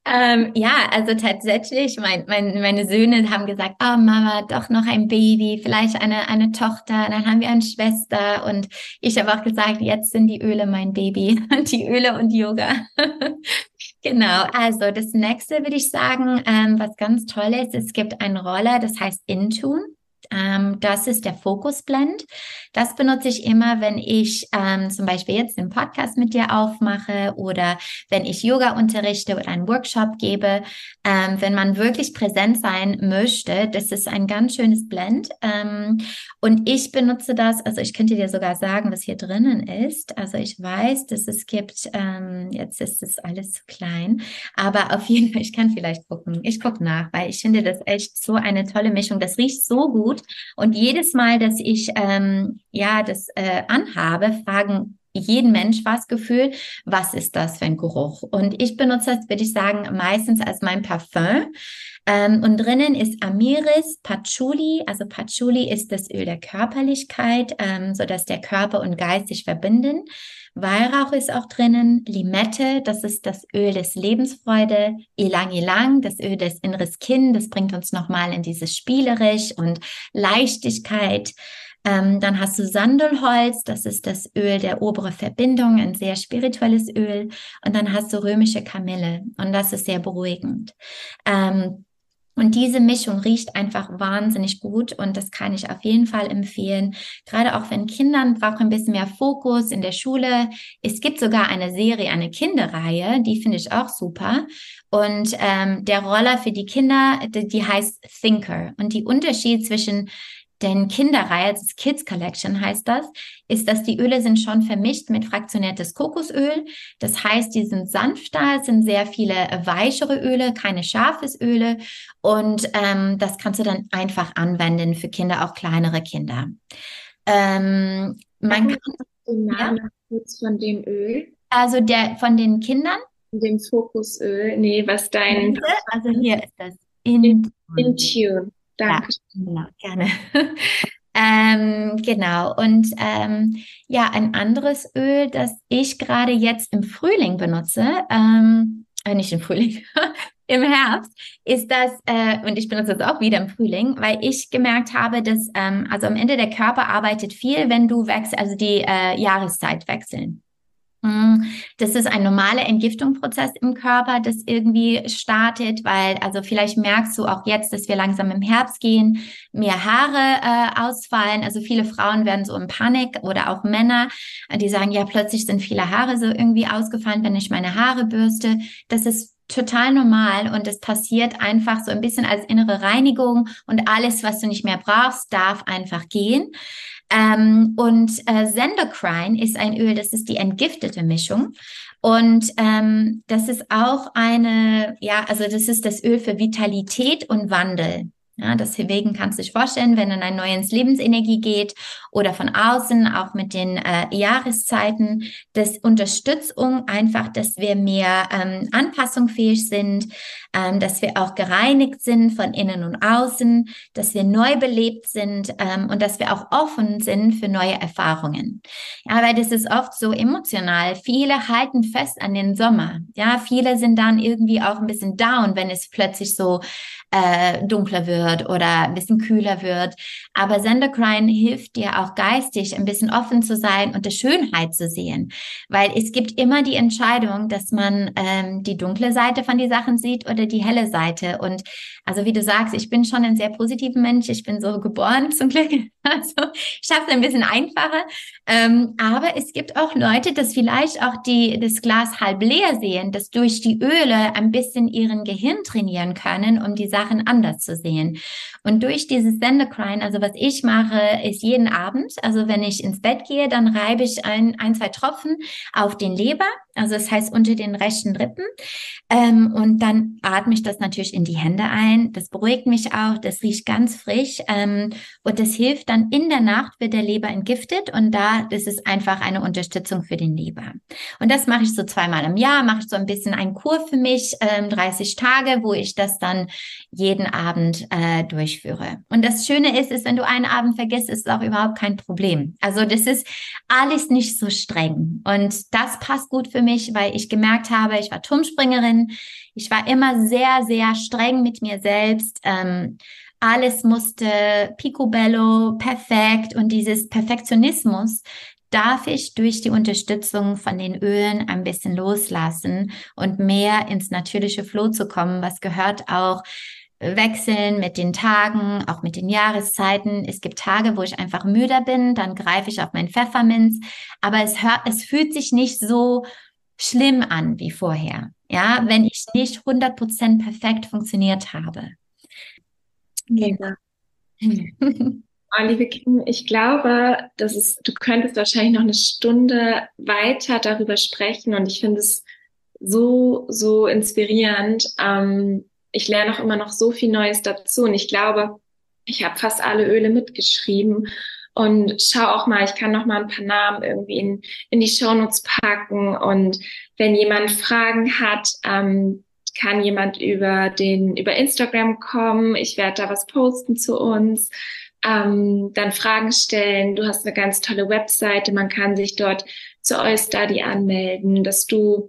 Ähm, ja, also tatsächlich, mein, mein, meine Söhne haben gesagt, oh Mama, doch noch ein Baby, vielleicht eine, eine Tochter, dann haben wir eine Schwester und ich habe auch gesagt, jetzt sind die Öle mein Baby, die Öle und Yoga. genau, also das nächste würde ich sagen, ähm, was ganz toll ist, es gibt eine Rolle, das heißt Intune. Ähm, das ist der Fokusblend. Das benutze ich immer, wenn ich ähm, zum Beispiel jetzt den Podcast mit dir aufmache oder wenn ich Yoga unterrichte oder einen Workshop gebe. Ähm, wenn man wirklich präsent sein möchte, das ist ein ganz schönes Blend. Ähm, und ich benutze das, also ich könnte dir sogar sagen, was hier drinnen ist. Also ich weiß, dass es gibt, ähm, jetzt ist es alles zu klein, aber auf jeden Fall, ich kann vielleicht gucken. Ich gucke nach, weil ich finde das echt so eine tolle Mischung. Das riecht so gut. Und jedes Mal, dass ich ähm, ja das äh, anhabe, fragen jeden Mensch was Gefühl, was ist das für ein Geruch? Und ich benutze das, würde ich sagen, meistens als mein Parfum. Ähm, und drinnen ist Amiris, Patchouli. Also Patchouli ist das Öl der Körperlichkeit, ähm, so dass der Körper und Geist sich verbinden. Weihrauch ist auch drinnen, Limette, das ist das Öl des Lebensfreude, Ilang Ilang, das Öl des inneres Kind, das bringt uns nochmal in dieses Spielerisch und Leichtigkeit. Ähm, dann hast du Sandelholz, das ist das Öl der obere Verbindung, ein sehr spirituelles Öl. Und dann hast du römische Kamille und das ist sehr beruhigend. Ähm, und diese Mischung riecht einfach wahnsinnig gut und das kann ich auf jeden Fall empfehlen. Gerade auch wenn Kindern brauchen ein bisschen mehr Fokus in der Schule. Es gibt sogar eine Serie, eine Kinderreihe, die finde ich auch super. Und ähm, der Roller für die Kinder, die, die heißt Thinker. Und die Unterschied zwischen denn Kinderreihe, also Kids Collection heißt das, ist, dass die Öle sind schon vermischt mit fraktioniertes Kokosöl. Das heißt, die sind sanfter, es sind sehr viele weichere Öle, keine scharfes Öle. Und ähm, das kannst du dann einfach anwenden für Kinder, auch kleinere Kinder. Ähm, man kann den Namen ja? kurz von dem Öl. Also der von den Kindern. Dem Fokusöl. Nee, was dein. Also hier ist das. In, in Tune. Danke. Ja, genau, gerne. ähm, genau. Und ähm, ja, ein anderes Öl, das ich gerade jetzt im Frühling benutze, ähm, äh, nicht im Frühling, im Herbst, ist das, äh, und ich benutze das auch wieder im Frühling, weil ich gemerkt habe, dass, ähm, also am Ende der Körper arbeitet viel, wenn du wechselst, also die äh, Jahreszeit wechseln. Mm, das ist ein normaler Entgiftungsprozess im Körper, das irgendwie startet, weil also vielleicht merkst du auch jetzt, dass wir langsam im Herbst gehen, mehr Haare äh, ausfallen. Also viele Frauen werden so in Panik oder auch Männer, die sagen, ja, plötzlich sind viele Haare so irgendwie ausgefallen, wenn ich meine Haare bürste. Das ist total normal und es passiert einfach so ein bisschen als innere Reinigung und alles, was du nicht mehr brauchst, darf einfach gehen. Ähm, und äh, Sendocrine ist ein Öl, das ist die entgiftete Mischung. Und ähm, das ist auch eine, ja, also das ist das Öl für Vitalität und Wandel. Ja, deswegen kannst du dich vorstellen, wenn dann ein neues Lebensenergie geht oder von außen, auch mit den äh, Jahreszeiten, das Unterstützung einfach, dass wir mehr ähm, anpassungsfähig sind, ähm, dass wir auch gereinigt sind von innen und außen, dass wir neu belebt sind ähm, und dass wir auch offen sind für neue Erfahrungen. Ja, weil das ist oft so emotional. Viele halten fest an den Sommer. Ja, viele sind dann irgendwie auch ein bisschen down, wenn es plötzlich so äh, dunkler wird oder ein bisschen kühler wird. Aber Sendercrine hilft dir auch geistig ein bisschen offen zu sein und die Schönheit zu sehen. Weil es gibt immer die Entscheidung, dass man ähm, die dunkle Seite von die Sachen sieht oder die helle Seite. Und also wie du sagst, ich bin schon ein sehr positiver Mensch. Ich bin so geboren zum Glück. Also ich es ein bisschen einfacher. Ähm, aber es gibt auch Leute, dass vielleicht auch die, das Glas halb leer sehen, dass durch die Öle ein bisschen ihren Gehirn trainieren können, um die Sachen anders zu sehen. Und durch dieses Sendercrine, also was ich mache, ist jeden Abend, also wenn ich ins Bett gehe, dann reibe ich ein, ein zwei Tropfen auf den Leber, also das heißt unter den rechten Rippen. Ähm, und dann atme ich das natürlich in die Hände ein. Das beruhigt mich auch, das riecht ganz frisch. Ähm, und das hilft dann in der Nacht, wird der Leber entgiftet. Und da, ist einfach eine Unterstützung für den Leber. Und das mache ich so zweimal im Jahr, mache ich so ein bisschen ein Kur für mich, ähm, 30 Tage, wo ich das dann jeden Abend äh, durchführe. Und das Schöne ist, ist, wenn du einen Abend vergisst, ist es auch überhaupt kein Problem. Also das ist alles nicht so streng. Und das passt gut für mich, weil ich gemerkt habe, ich war Turmspringerin. Ich war immer sehr, sehr streng mit mir selbst. Ähm, alles musste picobello, perfekt und dieses Perfektionismus darf ich durch die Unterstützung von den Ölen ein bisschen loslassen und mehr ins natürliche Flow zu kommen, was gehört auch wechseln mit den Tagen, auch mit den Jahreszeiten. Es gibt Tage, wo ich einfach müder bin, dann greife ich auf mein Pfefferminz, aber es hört, es fühlt sich nicht so schlimm an wie vorher. Ja, wenn ich nicht 100% perfekt funktioniert habe. Ja. Oh, liebe Kim, ich glaube, dass es, du könntest wahrscheinlich noch eine Stunde weiter darüber sprechen und ich finde es so, so inspirierend. Ähm, ich lerne auch immer noch so viel Neues dazu und ich glaube, ich habe fast alle Öle mitgeschrieben und schau auch mal, ich kann noch mal ein paar Namen irgendwie in, in die Shownotes packen und wenn jemand Fragen hat, ähm, kann jemand über den über Instagram kommen. Ich werde da was posten zu uns. Ähm, dann Fragen stellen. Du hast eine ganz tolle Webseite. Man kann sich dort zu Eustudy anmelden, dass du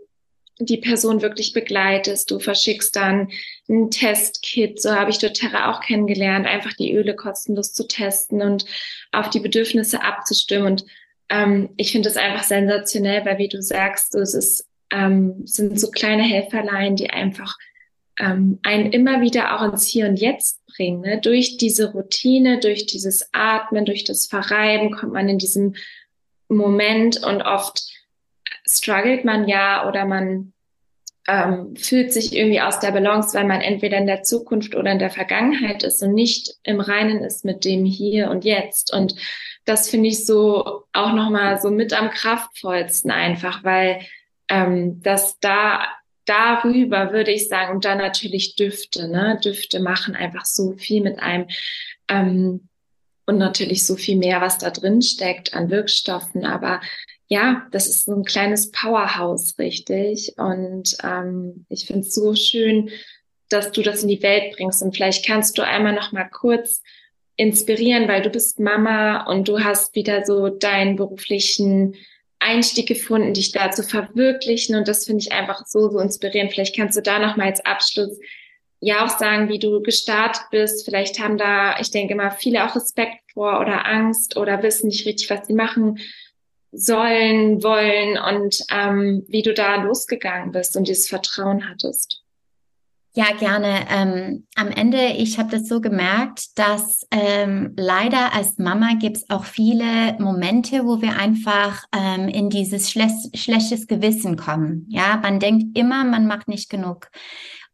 die Person wirklich begleitest. Du verschickst dann ein Testkit. So habe ich doTERRA auch kennengelernt, einfach die Öle kostenlos zu testen und auf die Bedürfnisse abzustimmen. Und ähm, ich finde es einfach sensationell, weil wie du sagst, es ist, ähm, sind so kleine Helferlein, die einfach ähm, einen immer wieder auch ins Hier und Jetzt bringen. Ne? Durch diese Routine, durch dieses Atmen, durch das Verreiben kommt man in diesem Moment und oft struggelt man ja oder man ähm, fühlt sich irgendwie aus der Balance, weil man entweder in der Zukunft oder in der Vergangenheit ist und nicht im Reinen ist mit dem Hier und Jetzt. Und das finde ich so auch nochmal so mit am kraftvollsten einfach, weil ähm, das da darüber würde ich sagen, und dann natürlich Düfte, ne? Düfte machen einfach so viel mit einem. Ähm, und natürlich so viel mehr, was da drin steckt an Wirkstoffen. Aber ja, das ist so ein kleines Powerhouse, richtig. Und ähm, ich finde es so schön, dass du das in die Welt bringst. Und vielleicht kannst du einmal noch mal kurz inspirieren, weil du bist Mama und du hast wieder so deinen beruflichen Einstieg gefunden, dich da zu verwirklichen. Und das finde ich einfach so, so inspirierend. Vielleicht kannst du da noch mal als Abschluss ja auch sagen, wie du gestartet bist. Vielleicht haben da, ich denke immer, viele auch Respekt vor oder Angst oder wissen nicht richtig, was sie machen sollen, wollen und ähm, wie du da losgegangen bist und dieses Vertrauen hattest. Ja, gerne. Ähm, am Ende, ich habe das so gemerkt, dass ähm, leider als Mama gibt es auch viele Momente, wo wir einfach ähm, in dieses schle schlechtes Gewissen kommen. Ja, man denkt immer, man macht nicht genug.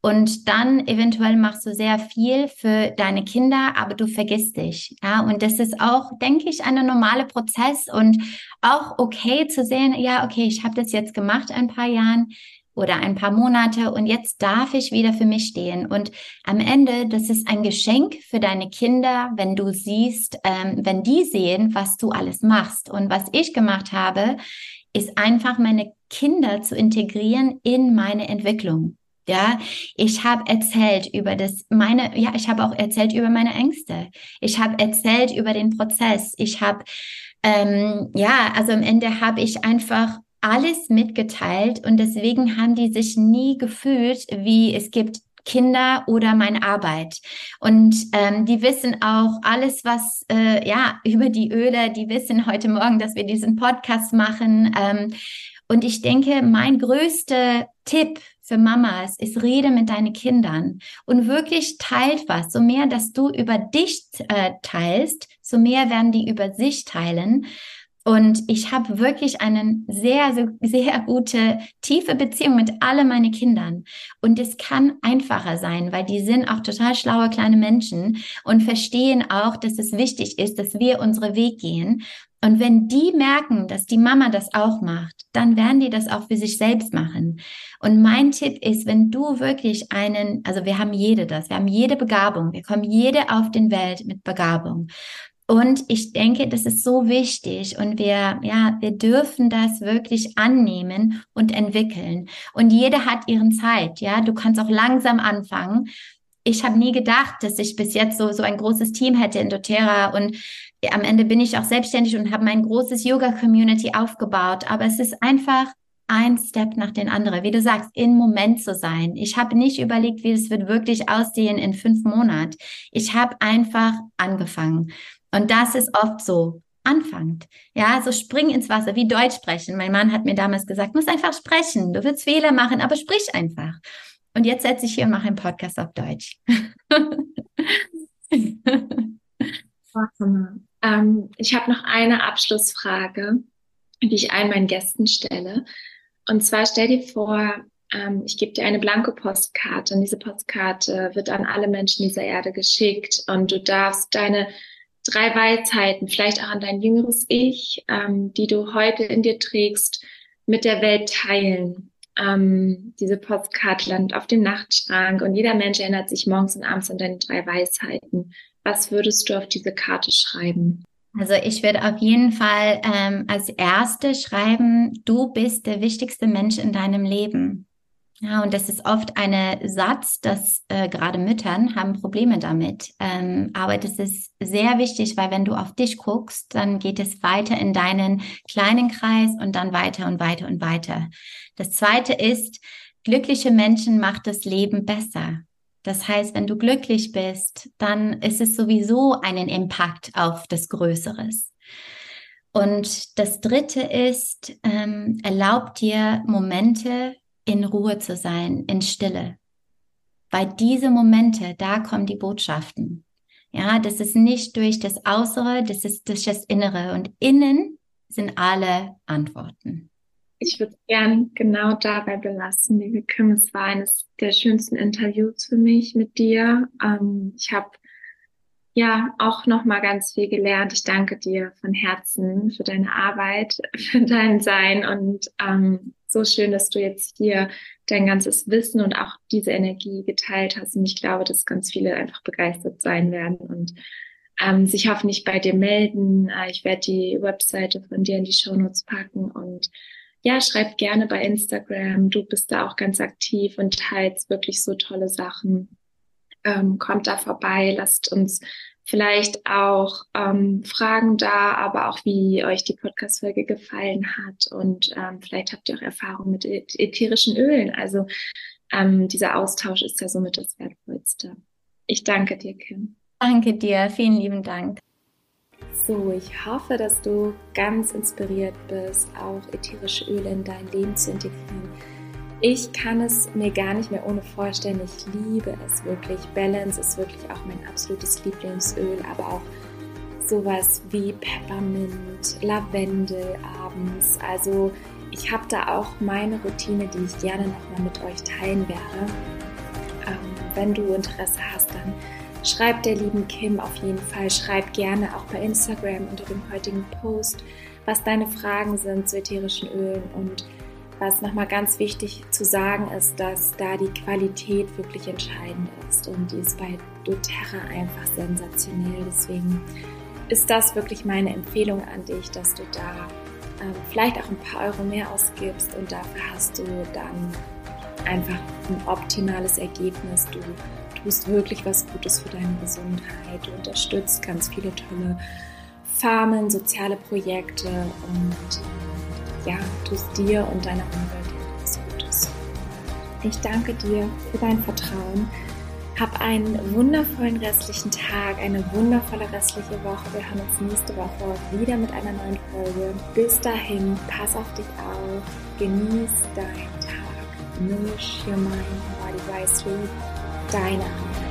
Und dann eventuell machst du sehr viel für deine Kinder, aber du vergisst dich. Ja, und das ist auch, denke ich, ein normaler Prozess und auch okay zu sehen, ja, okay, ich habe das jetzt gemacht ein paar Jahren oder ein paar Monate und jetzt darf ich wieder für mich stehen. Und am Ende, das ist ein Geschenk für deine Kinder, wenn du siehst, ähm, wenn die sehen, was du alles machst. Und was ich gemacht habe, ist einfach meine Kinder zu integrieren in meine Entwicklung. Ja, ich habe erzählt über das, meine, ja, ich habe auch erzählt über meine Ängste. Ich habe erzählt über den Prozess. Ich habe, ähm, ja, also am Ende habe ich einfach alles mitgeteilt und deswegen haben die sich nie gefühlt, wie es gibt Kinder oder meine Arbeit. Und ähm, die wissen auch alles, was äh, ja über die Öle. Die wissen heute Morgen, dass wir diesen Podcast machen. Ähm, und ich denke, mein größter Tipp für Mamas ist, rede mit deinen Kindern und wirklich teilt was. So mehr, dass du über dich äh, teilst, so mehr werden die über sich teilen. Und ich habe wirklich eine sehr, sehr, gute, tiefe Beziehung mit alle meine Kindern. Und es kann einfacher sein, weil die sind auch total schlaue kleine Menschen und verstehen auch, dass es wichtig ist, dass wir unsere Weg gehen. Und wenn die merken, dass die Mama das auch macht, dann werden die das auch für sich selbst machen. Und mein Tipp ist, wenn du wirklich einen, also wir haben jede das, wir haben jede Begabung, wir kommen jede auf den Welt mit Begabung. Und ich denke, das ist so wichtig und wir, ja, wir dürfen das wirklich annehmen und entwickeln. Und jeder hat ihren Zeit, ja. Du kannst auch langsam anfangen. Ich habe nie gedacht, dass ich bis jetzt so, so ein großes Team hätte in doTERRA und am Ende bin ich auch selbstständig und habe mein großes Yoga-Community aufgebaut. Aber es ist einfach ein Step nach den anderen. Wie du sagst, im Moment zu sein. Ich habe nicht überlegt, wie es wird wirklich aussehen in fünf Monaten. Ich habe einfach angefangen. Und das ist oft so. Anfangt. Ja, so spring ins Wasser, wie Deutsch sprechen. Mein Mann hat mir damals gesagt, musst einfach sprechen. Du willst Fehler machen, aber sprich einfach. Und jetzt setze ich hier und mache einen Podcast auf Deutsch. ähm, ich habe noch eine Abschlussfrage, die ich allen meinen Gästen stelle. Und zwar stell dir vor, ähm, ich gebe dir eine blanke Postkarte und diese Postkarte wird an alle Menschen dieser Erde geschickt und du darfst deine drei Weisheiten, vielleicht auch an dein jüngeres Ich, ähm, die du heute in dir trägst, mit der Welt teilen. Ähm, diese Postkarte landet auf dem Nachtschrank und jeder Mensch erinnert sich morgens und abends an deine drei Weisheiten. Was würdest du auf diese Karte schreiben? Also ich würde auf jeden Fall ähm, als erste schreiben, du bist der wichtigste Mensch in deinem Leben. Ja, und das ist oft ein Satz, dass äh, gerade Müttern haben Probleme damit. Ähm, aber das ist sehr wichtig, weil wenn du auf dich guckst, dann geht es weiter in deinen kleinen Kreis und dann weiter und weiter und weiter. Das zweite ist, glückliche Menschen macht das Leben besser. Das heißt, wenn du glücklich bist, dann ist es sowieso einen Impact auf das Größeres. Und das dritte ist, ähm, erlaub dir Momente in Ruhe zu sein, in Stille. Weil diese Momente, da kommen die Botschaften. Ja, das ist nicht durch das Äußere, das ist durch das Innere. Und innen sind alle Antworten. Ich würde gern genau dabei belassen, liebe Kim. Es war eines der schönsten Interviews für mich mit dir. Ähm, ich habe ja auch noch mal ganz viel gelernt. Ich danke dir von Herzen für deine Arbeit, für dein Sein und ähm, so schön, dass du jetzt hier dein ganzes Wissen und auch diese Energie geteilt hast. Und ich glaube, dass ganz viele einfach begeistert sein werden und ähm, sich hoffentlich bei dir melden. Äh, ich werde die Webseite von dir in die Shownotes packen und ja, schreib gerne bei Instagram. Du bist da auch ganz aktiv und teilst wirklich so tolle Sachen. Ähm, kommt da vorbei, lasst uns vielleicht auch ähm, Fragen da, aber auch wie euch die Podcast-Folge gefallen hat. Und ähm, vielleicht habt ihr auch Erfahrung mit ätherischen Ölen. Also ähm, dieser Austausch ist ja somit das Wertvollste. Ich danke dir, Kim. Danke dir, vielen lieben Dank. So, ich hoffe, dass du ganz inspiriert bist, auch ätherische Öle in dein Leben zu integrieren. Ich kann es mir gar nicht mehr ohne vorstellen. Ich liebe es wirklich. Balance ist wirklich auch mein absolutes Lieblingsöl, aber auch sowas wie Peppermint, Lavendel abends. Also ich habe da auch meine Routine, die ich gerne nochmal mit euch teilen werde. Ähm, wenn du Interesse hast, dann schreib der lieben Kim auf jeden Fall. Schreib gerne auch bei Instagram unter dem heutigen Post, was deine Fragen sind zu ätherischen Ölen und was nochmal ganz wichtig zu sagen ist, dass da die Qualität wirklich entscheidend ist und die ist bei doTERRA einfach sensationell. Deswegen ist das wirklich meine Empfehlung an dich, dass du da ähm, vielleicht auch ein paar Euro mehr ausgibst und dafür hast du dann einfach ein optimales Ergebnis. Du tust wirklich was Gutes für deine Gesundheit. Du unterstützt ganz viele tolle Farmen, soziale Projekte und ja, tust dir und deiner Umwelt etwas Gutes. Ich danke dir für dein Vertrauen. Hab einen wundervollen restlichen Tag, eine wundervolle restliche Woche. Wir hören uns nächste Woche wieder mit einer neuen Folge. Bis dahin, pass auf dich auf, genieß deinen Tag. Nourish your mind, body wisely. Deine Arbeit.